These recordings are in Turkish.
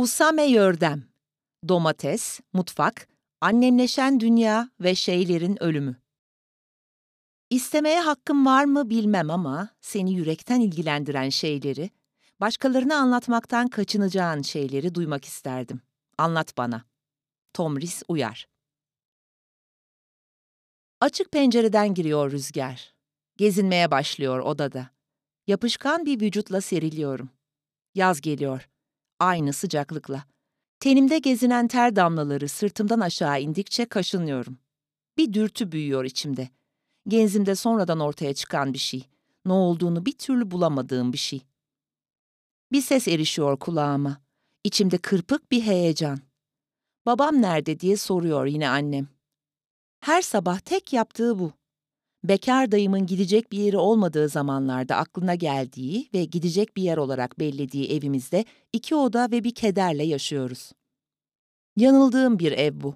Usame Yördem Domates, mutfak, annemleşen dünya ve şeylerin ölümü. İstemeye hakkım var mı bilmem ama seni yürekten ilgilendiren şeyleri, başkalarına anlatmaktan kaçınacağın şeyleri duymak isterdim. Anlat bana. Tomris uyar. Açık pencereden giriyor rüzgar. Gezinmeye başlıyor odada. Yapışkan bir vücutla seriliyorum. Yaz geliyor. Aynı sıcaklıkla. Tenimde gezinen ter damlaları sırtımdan aşağı indikçe kaşınıyorum. Bir dürtü büyüyor içimde. Genzimde sonradan ortaya çıkan bir şey. Ne olduğunu bir türlü bulamadığım bir şey. Bir ses erişiyor kulağıma. İçimde kırpık bir heyecan. Babam nerede diye soruyor yine annem. Her sabah tek yaptığı bu. Bekar dayımın gidecek bir yeri olmadığı zamanlarda aklına geldiği ve gidecek bir yer olarak bellediği evimizde iki oda ve bir kederle yaşıyoruz. Yanıldığım bir ev bu.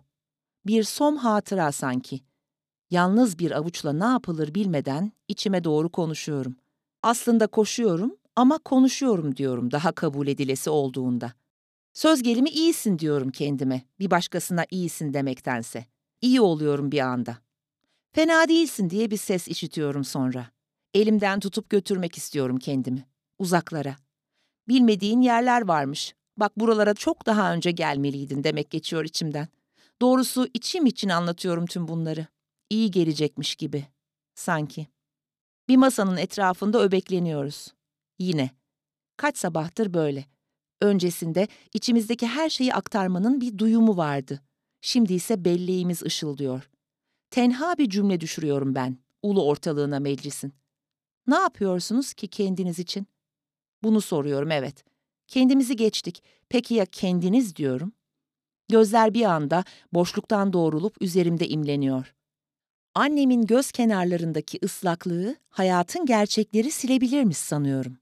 Bir som hatıra sanki. Yalnız bir avuçla ne yapılır bilmeden içime doğru konuşuyorum. Aslında koşuyorum ama konuşuyorum diyorum daha kabul edilesi olduğunda. Söz gelimi iyisin diyorum kendime, bir başkasına iyisin demektense. İyi oluyorum bir anda. Fena değilsin diye bir ses işitiyorum sonra. Elimden tutup götürmek istiyorum kendimi. Uzaklara. Bilmediğin yerler varmış. Bak buralara çok daha önce gelmeliydin demek geçiyor içimden. Doğrusu içim için anlatıyorum tüm bunları. İyi gelecekmiş gibi. Sanki. Bir masanın etrafında öbekleniyoruz. Yine. Kaç sabahtır böyle. Öncesinde içimizdeki her şeyi aktarmanın bir duyumu vardı. Şimdi ise belleğimiz ışıldıyor. Tenha bir cümle düşürüyorum ben, ulu ortalığına meclisin. Ne yapıyorsunuz ki kendiniz için? Bunu soruyorum evet. Kendimizi geçtik. Peki ya kendiniz diyorum? Gözler bir anda boşluktan doğrulup üzerimde imleniyor. Annemin göz kenarlarındaki ıslaklığı hayatın gerçekleri silebilirmiş sanıyorum.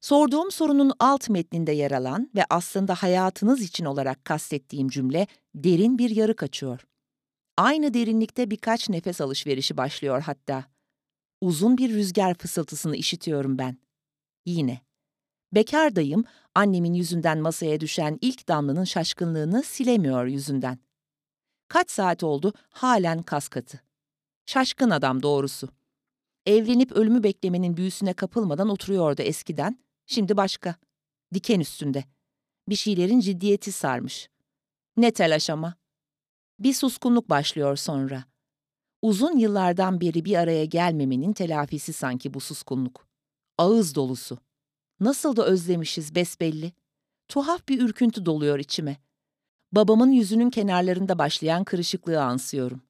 Sorduğum sorunun alt metninde yer alan ve aslında hayatınız için olarak kastettiğim cümle derin bir yarık açıyor. Aynı derinlikte birkaç nefes alışverişi başlıyor hatta. Uzun bir rüzgar fısıltısını işitiyorum ben. Yine. Bekar dayım annemin yüzünden masaya düşen ilk damlanın şaşkınlığını silemiyor yüzünden. Kaç saat oldu halen kaskatı. Şaşkın adam doğrusu. Evlenip ölümü beklemenin büyüsüne kapılmadan oturuyordu eskiden, şimdi başka. Diken üstünde. Bir şeylerin ciddiyeti sarmış. Ne telaş ama. Bir suskunluk başlıyor sonra. Uzun yıllardan beri bir araya gelmemenin telafisi sanki bu suskunluk. Ağız dolusu. Nasıl da özlemişiz besbelli. Tuhaf bir ürküntü doluyor içime. Babamın yüzünün kenarlarında başlayan kırışıklığı ansıyorum.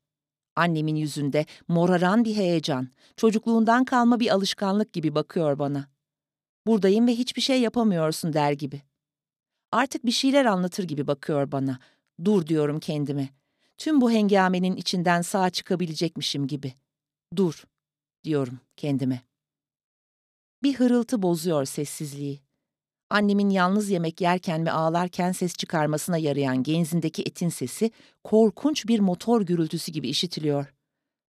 Annemin yüzünde moraran bir heyecan, çocukluğundan kalma bir alışkanlık gibi bakıyor bana. Buradayım ve hiçbir şey yapamıyorsun der gibi. Artık bir şeyler anlatır gibi bakıyor bana. Dur diyorum kendime. Tüm bu hengamenin içinden sağ çıkabilecekmişim gibi. Dur diyorum kendime. Bir hırıltı bozuyor sessizliği. Annemin yalnız yemek yerken ve ağlarken ses çıkarmasına yarayan genzindeki etin sesi korkunç bir motor gürültüsü gibi işitiliyor.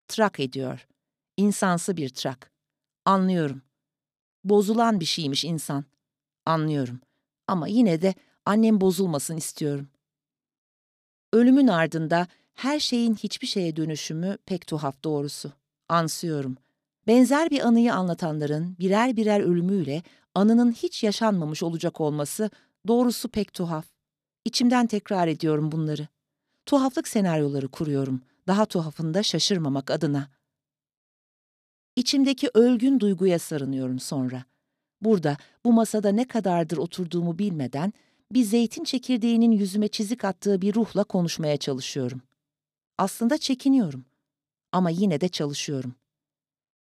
Trak ediyor. İnsansı bir trak. Anlıyorum. Bozulan bir şeymiş insan. Anlıyorum. Ama yine de annem bozulmasın istiyorum. Ölümün ardında her şeyin hiçbir şeye dönüşümü pek tuhaf doğrusu. Ansıyorum. Benzer bir anıyı anlatanların birer birer ölümüyle anının hiç yaşanmamış olacak olması doğrusu pek tuhaf. İçimden tekrar ediyorum bunları. Tuhaflık senaryoları kuruyorum. Daha tuhafında şaşırmamak adına. İçimdeki ölgün duyguya sarınıyorum sonra. Burada, bu masada ne kadardır oturduğumu bilmeden bir zeytin çekirdeğinin yüzüme çizik attığı bir ruhla konuşmaya çalışıyorum. Aslında çekiniyorum. Ama yine de çalışıyorum.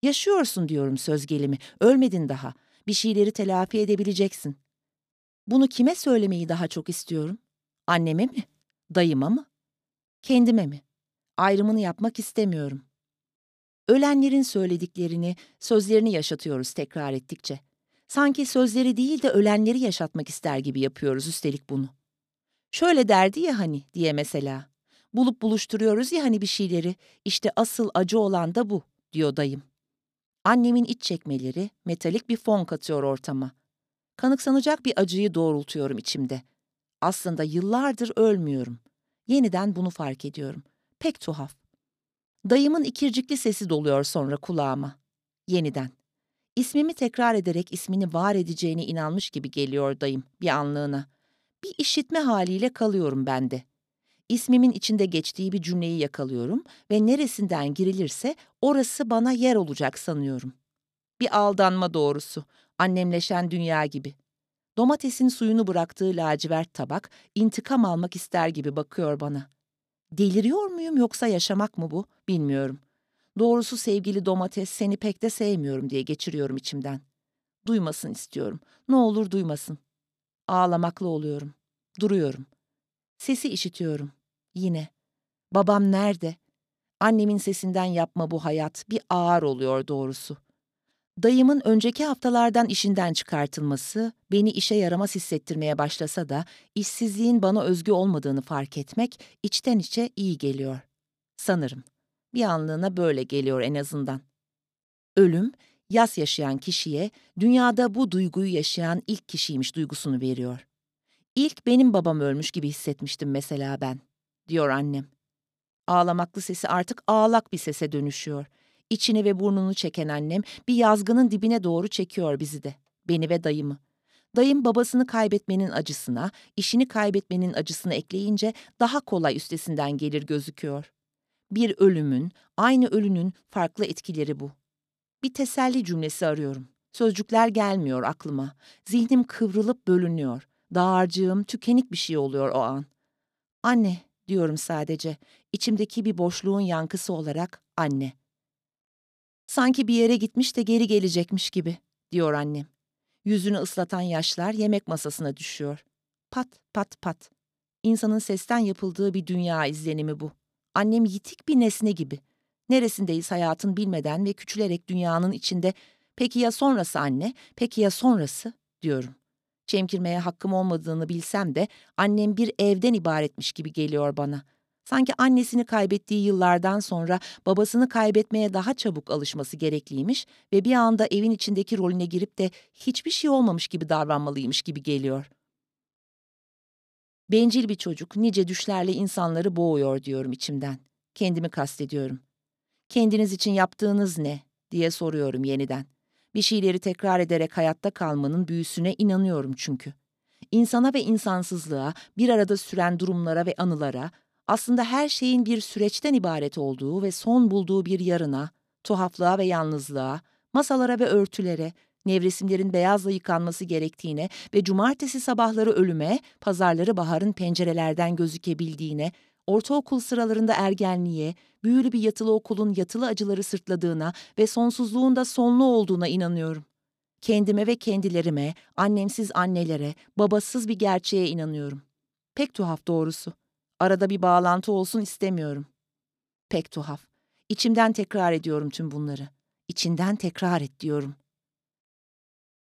Yaşıyorsun diyorum söz gelimi, ölmedin daha. Bir şeyleri telafi edebileceksin. Bunu kime söylemeyi daha çok istiyorum? Anneme mi? Dayıma mı? Kendime mi? Ayrımını yapmak istemiyorum. Ölenlerin söylediklerini, sözlerini yaşatıyoruz tekrar ettikçe. Sanki sözleri değil de ölenleri yaşatmak ister gibi yapıyoruz üstelik bunu. Şöyle derdi ya hani diye mesela. Bulup buluşturuyoruz ya hani bir şeyleri. İşte asıl acı olan da bu diyor dayım. Annemin iç çekmeleri metalik bir fon katıyor ortama. Kanıksanacak bir acıyı doğrultuyorum içimde. Aslında yıllardır ölmüyorum. Yeniden bunu fark ediyorum. Pek tuhaf. Dayımın ikircikli sesi doluyor sonra kulağıma. Yeniden. İsmimi tekrar ederek ismini var edeceğine inanmış gibi geliyor dayım bir anlığına. Bir işitme haliyle kalıyorum ben de. İsmimin içinde geçtiği bir cümleyi yakalıyorum ve neresinden girilirse orası bana yer olacak sanıyorum. Bir aldanma doğrusu, annemleşen dünya gibi. Domatesin suyunu bıraktığı lacivert tabak intikam almak ister gibi bakıyor bana. Deliriyor muyum yoksa yaşamak mı bu bilmiyorum. Doğrusu sevgili domates seni pek de sevmiyorum diye geçiriyorum içimden. Duymasın istiyorum. Ne olur duymasın. Ağlamaklı oluyorum. Duruyorum. Sesi işitiyorum. Yine. Babam nerede? Annemin sesinden yapma bu hayat bir ağır oluyor doğrusu. Dayımın önceki haftalardan işinden çıkartılması beni işe yaramaz hissettirmeye başlasa da işsizliğin bana özgü olmadığını fark etmek içten içe iyi geliyor. Sanırım. Bir anlığına böyle geliyor en azından. Ölüm, yas yaşayan kişiye dünyada bu duyguyu yaşayan ilk kişiymiş duygusunu veriyor. İlk benim babam ölmüş gibi hissetmiştim mesela ben, diyor annem. Ağlamaklı sesi artık ağlak bir sese dönüşüyor. İçini ve burnunu çeken annem bir yazgının dibine doğru çekiyor bizi de, beni ve dayımı. Dayım babasını kaybetmenin acısına, işini kaybetmenin acısını ekleyince daha kolay üstesinden gelir gözüküyor. Bir ölümün, aynı ölünün farklı etkileri bu. Bir teselli cümlesi arıyorum. Sözcükler gelmiyor aklıma. Zihnim kıvrılıp bölünüyor. Dağarcığım tükenik bir şey oluyor o an. Anne diyorum sadece. İçimdeki bir boşluğun yankısı olarak anne. Sanki bir yere gitmiş de geri gelecekmiş gibi, diyor annem. Yüzünü ıslatan yaşlar yemek masasına düşüyor. Pat pat pat. İnsanın sesten yapıldığı bir dünya izlenimi bu. Annem yitik bir nesne gibi. Neresindeyiz hayatın bilmeden ve küçülerek dünyanın içinde peki ya sonrası anne, peki ya sonrası diyorum. Çemkirmeye hakkım olmadığını bilsem de annem bir evden ibaretmiş gibi geliyor bana. Sanki annesini kaybettiği yıllardan sonra babasını kaybetmeye daha çabuk alışması gerekliymiş ve bir anda evin içindeki rolüne girip de hiçbir şey olmamış gibi davranmalıymış gibi geliyor. Bencil bir çocuk nice düşlerle insanları boğuyor diyorum içimden. Kendimi kastediyorum. Kendiniz için yaptığınız ne diye soruyorum yeniden. Bir şeyleri tekrar ederek hayatta kalmanın büyüsüne inanıyorum çünkü. İnsana ve insansızlığa, bir arada süren durumlara ve anılara, aslında her şeyin bir süreçten ibaret olduğu ve son bulduğu bir yarına, tuhaflığa ve yalnızlığa, masalara ve örtülere, nevresimlerin beyazla yıkanması gerektiğine ve cumartesi sabahları ölüme, pazarları baharın pencerelerden gözükebildiğine, ortaokul sıralarında ergenliğe, büyülü bir yatılı okulun yatılı acıları sırtladığına ve sonsuzluğun da sonlu olduğuna inanıyorum. Kendime ve kendilerime, annemsiz annelere, babasız bir gerçeğe inanıyorum. Pek tuhaf doğrusu. Arada bir bağlantı olsun istemiyorum. Pek tuhaf. İçimden tekrar ediyorum tüm bunları. İçinden tekrar et diyorum.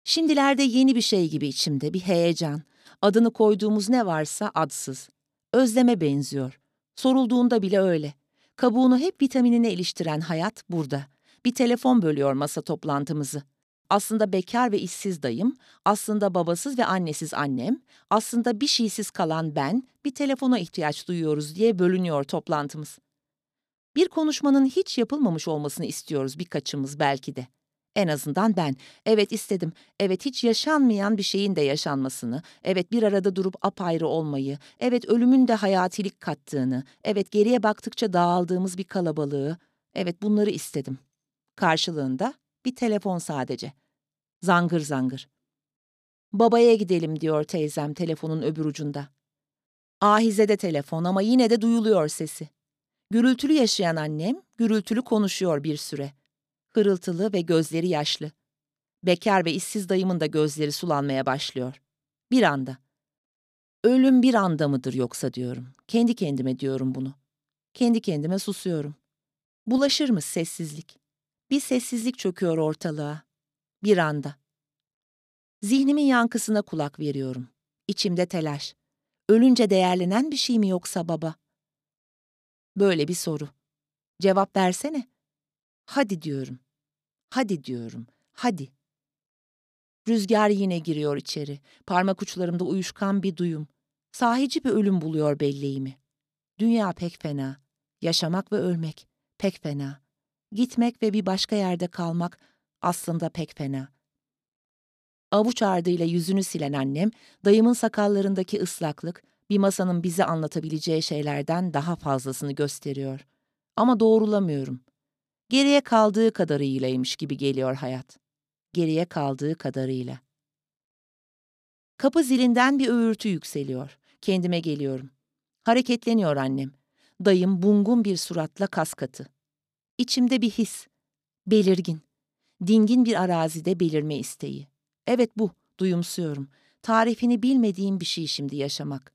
Şimdilerde yeni bir şey gibi içimde, bir heyecan. Adını koyduğumuz ne varsa adsız. Özleme benziyor. Sorulduğunda bile öyle. Kabuğunu hep vitaminine iliştiren hayat burada. Bir telefon bölüyor masa toplantımızı. Aslında bekar ve işsiz dayım, aslında babasız ve annesiz annem, aslında bir şeysiz kalan ben, bir telefona ihtiyaç duyuyoruz diye bölünüyor toplantımız. Bir konuşmanın hiç yapılmamış olmasını istiyoruz birkaçımız belki de. En azından ben. Evet istedim. Evet hiç yaşanmayan bir şeyin de yaşanmasını. Evet bir arada durup apayrı olmayı. Evet ölümün de hayatilik kattığını. Evet geriye baktıkça dağıldığımız bir kalabalığı. Evet bunları istedim. Karşılığında bir telefon sadece. Zangır zangır. Babaya gidelim diyor teyzem telefonun öbür ucunda. Ahizede telefon ama yine de duyuluyor sesi. Gürültülü yaşayan annem gürültülü konuşuyor bir süre. Hırıltılı ve gözleri yaşlı. Bekar ve işsiz dayımın da gözleri sulanmaya başlıyor. Bir anda. Ölüm bir anda mıdır yoksa diyorum. Kendi kendime diyorum bunu. Kendi kendime susuyorum. Bulaşır mı sessizlik? Bir sessizlik çöküyor ortalığa. Bir anda. Zihnimin yankısına kulak veriyorum. İçimde telaş. Ölünce değerlenen bir şey mi yoksa baba? Böyle bir soru. Cevap versene. Hadi diyorum. Hadi diyorum. Hadi. Rüzgar yine giriyor içeri. Parmak uçlarımda uyuşkan bir duyum. Sahici bir ölüm buluyor belleğimi. Dünya pek fena. Yaşamak ve ölmek pek fena. Gitmek ve bir başka yerde kalmak aslında pek fena. Avuç ardıyla yüzünü silen annem, dayımın sakallarındaki ıslaklık, bir masanın bize anlatabileceği şeylerden daha fazlasını gösteriyor. Ama doğrulamıyorum. Geriye kaldığı kadarıylaymış gibi geliyor hayat. Geriye kaldığı kadarıyla. Kapı zilinden bir öğürtü yükseliyor. Kendime geliyorum. Hareketleniyor annem. Dayım bungun bir suratla kaskatı. İçimde bir his. Belirgin. Dingin bir arazide belirme isteği. Evet bu, duyumsuyorum. Tarifini bilmediğim bir şey şimdi yaşamak.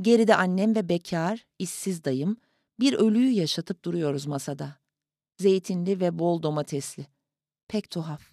Geride annem ve bekar, işsiz dayım, bir ölüyü yaşatıp duruyoruz masada. Zeytinli ve bol domatesli. Pek tuhaf.